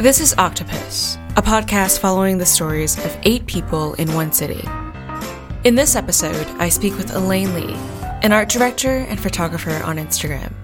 This is Octopus, a podcast following the stories of eight people in one city. In this episode, I speak with Elaine Lee, an art director and photographer on Instagram.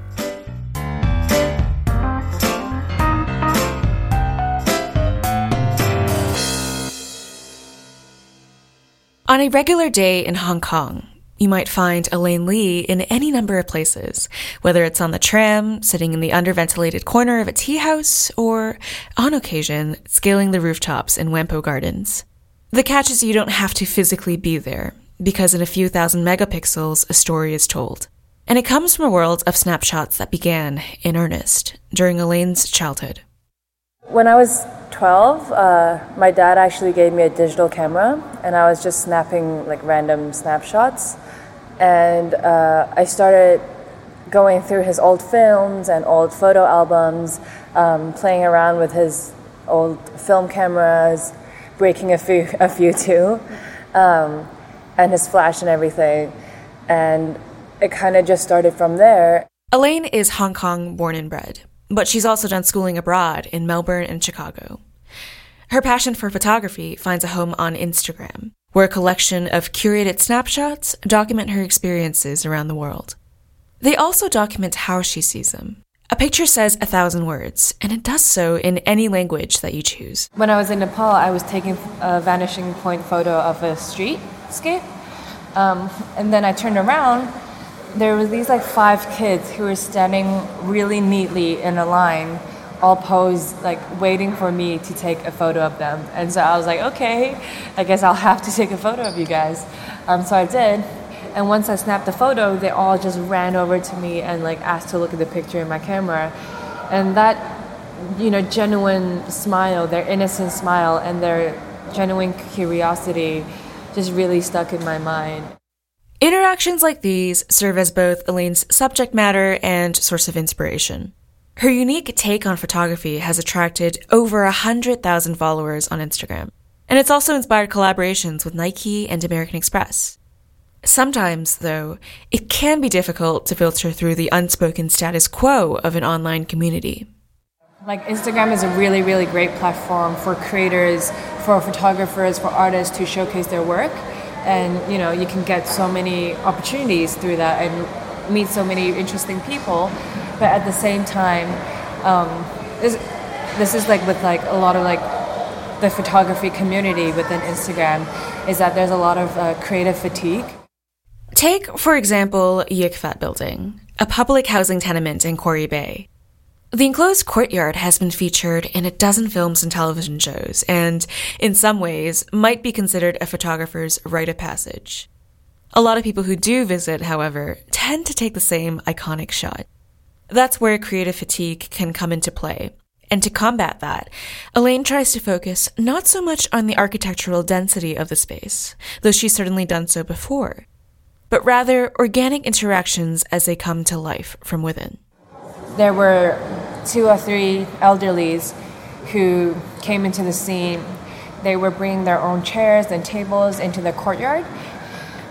On a regular day in Hong Kong, you might find Elaine Lee in any number of places, whether it's on the tram, sitting in the underventilated corner of a tea house, or, on occasion, scaling the rooftops in Whampoa Gardens. The catch is you don't have to physically be there, because in a few thousand megapixels, a story is told. And it comes from a world of snapshots that began, in earnest, during Elaine's childhood. When I was 12, uh, my dad actually gave me a digital camera, and I was just snapping like random snapshots. And uh, I started going through his old films and old photo albums, um, playing around with his old film cameras, breaking a few, a few too, um, and his flash and everything. And it kind of just started from there. Elaine is Hong Kong born and bred but she's also done schooling abroad in Melbourne and Chicago. Her passion for photography finds a home on Instagram, where a collection of curated snapshots document her experiences around the world. They also document how she sees them. A picture says a thousand words, and it does so in any language that you choose. When I was in Nepal, I was taking a vanishing point photo of a streetscape, um, and then I turned around there were these like five kids who were standing really neatly in a line all posed like waiting for me to take a photo of them. And so i was like okay i guess i'll have to take a photo of you guys. Um, so i did. And once i snapped the photo they all just ran over to me and like asked to look at the picture in my camera. And that you know genuine smile their innocent smile and their genuine curiosity just really stuck in my mind. Interactions like these serve as both Elaine's subject matter and source of inspiration. Her unique take on photography has attracted over 100,000 followers on Instagram, and it's also inspired collaborations with Nike and American Express. Sometimes, though, it can be difficult to filter through the unspoken status quo of an online community. Like, Instagram is a really, really great platform for creators, for photographers, for artists to showcase their work and you know you can get so many opportunities through that and meet so many interesting people but at the same time um, this, this is like with like a lot of like the photography community within instagram is that there's a lot of uh, creative fatigue take for example Yick Fat building a public housing tenement in quarry bay the enclosed courtyard has been featured in a dozen films and television shows, and, in some ways, might be considered a photographer's rite of passage. A lot of people who do visit, however, tend to take the same iconic shot. That's where creative fatigue can come into play. And to combat that, Elaine tries to focus not so much on the architectural density of the space, though she's certainly done so before, but rather organic interactions as they come to life from within there were two or three elderlies who came into the scene. They were bringing their own chairs and tables into the courtyard,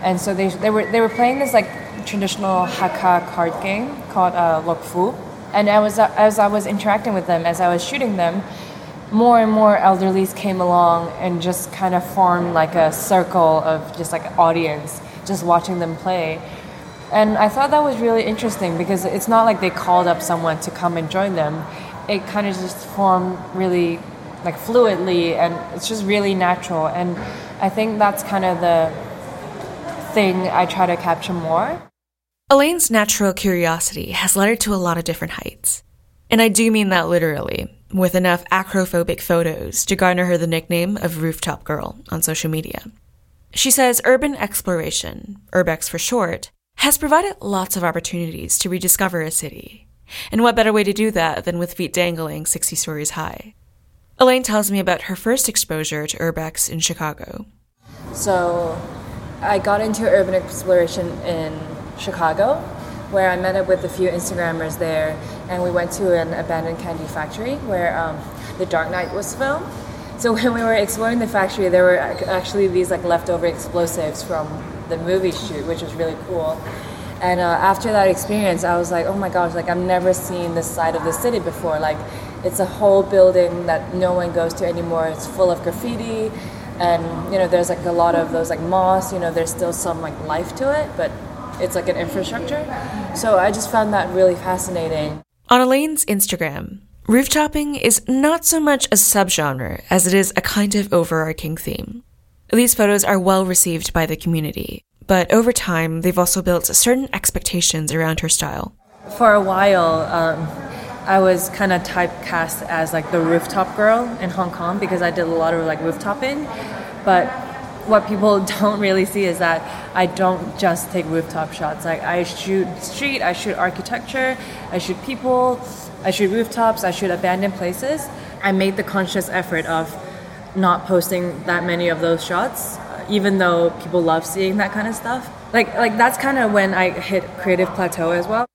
and so they, they were they were playing this like traditional Hakka card game called uh, Lok Fu. And as, as I was interacting with them, as I was shooting them, more and more elderlies came along and just kind of formed like a circle of just like audience, just watching them play. And I thought that was really interesting because it's not like they called up someone to come and join them. It kind of just formed really like fluidly and it's just really natural. And I think that's kind of the thing I try to capture more. Elaine's natural curiosity has led her to a lot of different heights. And I do mean that literally, with enough acrophobic photos to garner her the nickname of Rooftop Girl on social media. She says urban exploration, urbex for short, has provided lots of opportunities to rediscover a city. And what better way to do that than with feet dangling 60 stories high? Elaine tells me about her first exposure to urbex in Chicago. So, I got into urban exploration in Chicago, where I met up with a few Instagrammers there, and we went to an abandoned candy factory where um, The Dark Knight was filmed. So when we were exploring the factory, there were actually these like leftover explosives from the movie shoot, which was really cool. And uh, after that experience, I was like, oh my gosh, like I've never seen this side of the city before. Like it's a whole building that no one goes to anymore. It's full of graffiti, and you know there's like a lot of those like moss. You know there's still some like life to it, but it's like an infrastructure. So I just found that really fascinating. On Elaine's Instagram, rooftopping is not so much a subgenre as it is a kind of overarching theme. These photos are well received by the community, but over time, they've also built certain expectations around her style. For a while, um, I was kind of typecast as like the rooftop girl in Hong Kong because I did a lot of like rooftoping. But what people don't really see is that I don't just take rooftop shots. Like I shoot street, I shoot architecture, I shoot people, I shoot rooftops, I shoot abandoned places. I made the conscious effort of not posting that many of those shots, even though people love seeing that kind of stuff. Like like that's kind of when I hit creative plateau as well.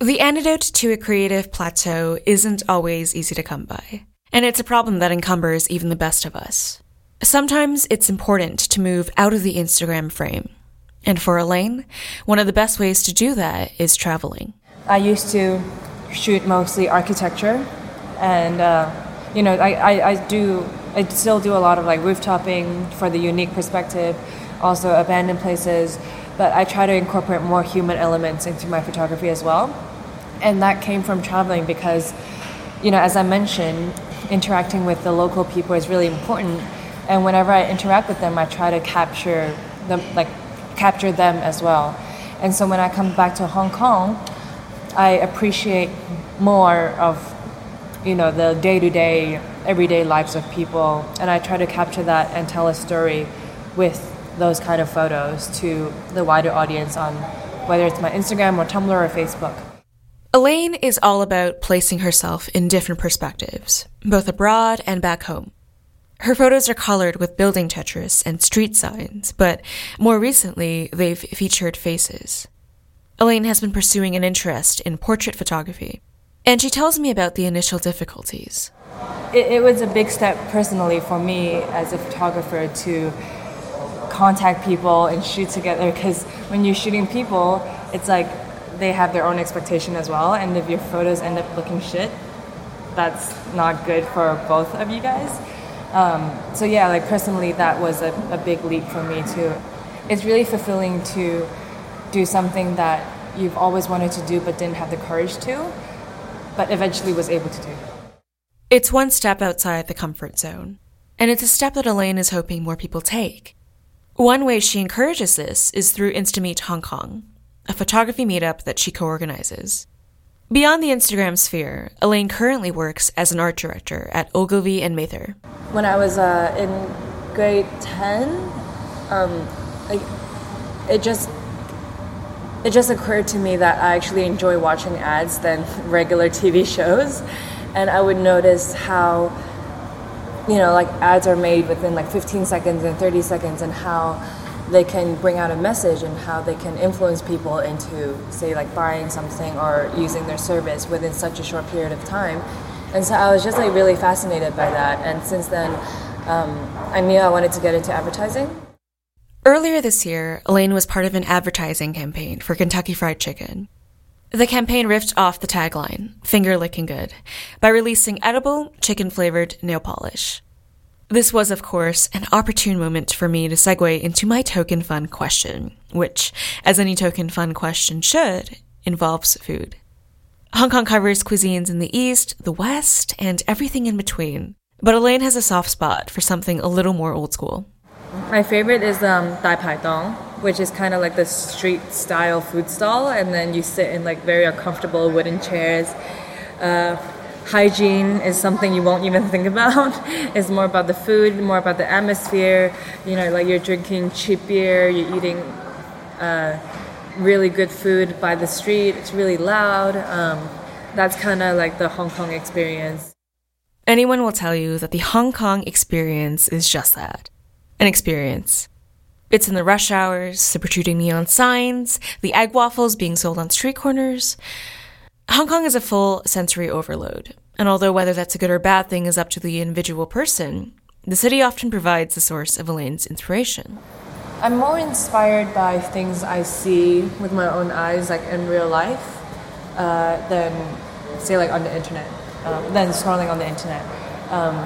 The antidote to a creative plateau isn't always easy to come by, and it's a problem that encumbers even the best of us. Sometimes it's important to move out of the Instagram frame. And for Elaine, one of the best ways to do that is traveling. I used to shoot mostly architecture, and uh, you know, I, I, I do I still do a lot of like rooftoping for the unique perspective, also abandoned places, but I try to incorporate more human elements into my photography as well. And that came from traveling because, you know, as I mentioned, interacting with the local people is really important and whenever I interact with them, I try to capture them, like capture them as well. And so when I come back to Hong Kong, I appreciate more of you know the day-to-day everyday lives of people. And i try to capture that and tell a story with those kind of photos to the wider audience on whether it's my instagram or tumblr or facebook. Elaine is all about placing herself in different perspectives both abroad and back home her photos are colored with building Tetris and street signs, but more recently, they've featured faces. Elaine has been pursuing an interest in portrait photography, and she tells me about the initial difficulties. It, it was a big step personally for me as a photographer to contact people and shoot together because when you're shooting people, it's like they have their own expectation as well, and if your photos end up looking shit, that's not good for both of you guys. Um, so yeah, like personally, that was a, a big leap for me too. It's really fulfilling to do something that you've always wanted to do but didn't have the courage to, but eventually was able to do. It's one step outside the comfort zone, and it's a step that Elaine is hoping more people take. One way she encourages this is through Instameet Hong Kong, a photography meetup that she co organizes. Beyond the Instagram sphere, Elaine currently works as an art director at Ogilvy and Mather. When I was uh, in grade 10, um, like, it just it just occurred to me that I actually enjoy watching ads than regular TV shows, and I would notice how you know like ads are made within like 15 seconds and 30 seconds, and how they can bring out a message and how they can influence people into say like buying something or using their service within such a short period of time. And so i was just like really fascinated by that. And since then um, i knew i wanted to get into advertising. Earlier this year elaine was part of an advertising campaign for kentucky fried chicken. The campaign riffed off the tagline finger licking good by releasing edible chicken flavored nail polish this was, of course, an opportune moment for me to segue into my token fun question, which, as any token fun question should, involves food. Hong Kong covers cuisines in the East, the West, and everything in between. But Elaine has a soft spot for something a little more old school. My favorite is um, Dai Pai Dong, which is kind of like the street style food stall, and then you sit in like very uncomfortable wooden chairs. Uh, hygiene is something you won't even think about. it's more about the food, more about the atmosphere. You know, like you're drinking cheap beer, you're eating uh, really good food by the street. It's really loud. Um, that's kind of like the Hong Kong experience. Anyone will tell you that the Hong Kong experience is just that an experience. It's in the rush hours, the protruding neon signs, the egg waffles being sold on street corners. Hong Kong is a full sensory overload, and although whether that's a good or bad thing is up to the individual person, the city often provides the source of Elaine's inspiration. I'm more inspired by things I see with my own eyes, like in real life, uh, than say like on the internet. um, than scrolling on the internet. Um,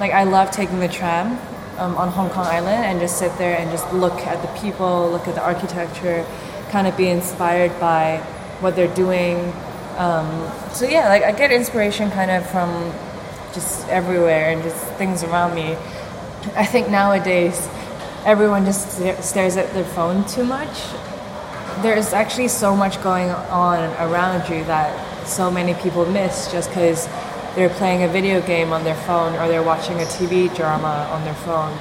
like I love taking the tram um, on Hong Kong Island and just sit there and just look at the people, look at the architecture, kind of be inspired by what they're doing. Um, so yeah, like I get inspiration kind of from just everywhere and just things around me. I think nowadays everyone just stares at their phone too much. There's actually so much going on around you that so many people miss just because they're playing a video game on their phone or they're watching a TV drama on their phone.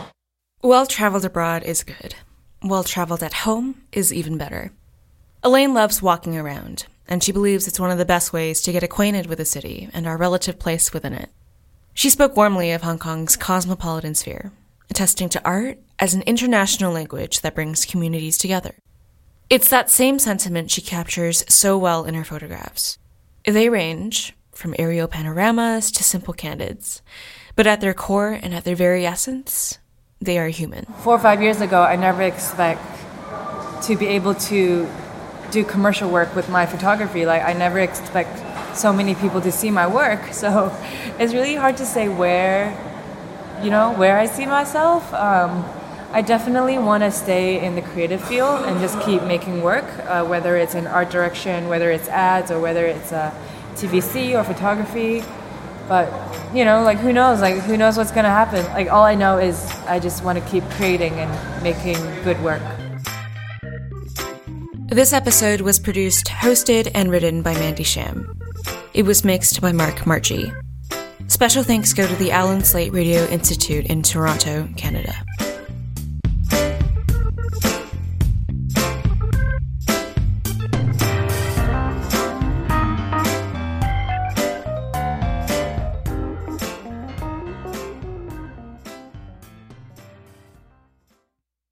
Well traveled abroad is good. Well traveled at home is even better. Elaine loves walking around, and she believes it's one of the best ways to get acquainted with a city and our relative place within it. She spoke warmly of Hong Kong's cosmopolitan sphere, attesting to art as an international language that brings communities together. It's that same sentiment she captures so well in her photographs. They range from aerial panoramas to simple candids. But at their core and at their very essence, they are human. Four or five years ago, I never expect to be able to do commercial work with my photography. Like I never expect so many people to see my work. So it's really hard to say where, you know, where I see myself. Um, I definitely want to stay in the creative field and just keep making work, uh, whether it's in art direction, whether it's ads, or whether it's uh, TVC or photography. But you know, like who knows? Like who knows what's gonna happen? Like all I know is I just want to keep creating and making good work. This episode was produced, hosted, and written by Mandy Sham. It was mixed by Mark Marchi. Special thanks go to the Allan Slaight Radio Institute in Toronto, Canada.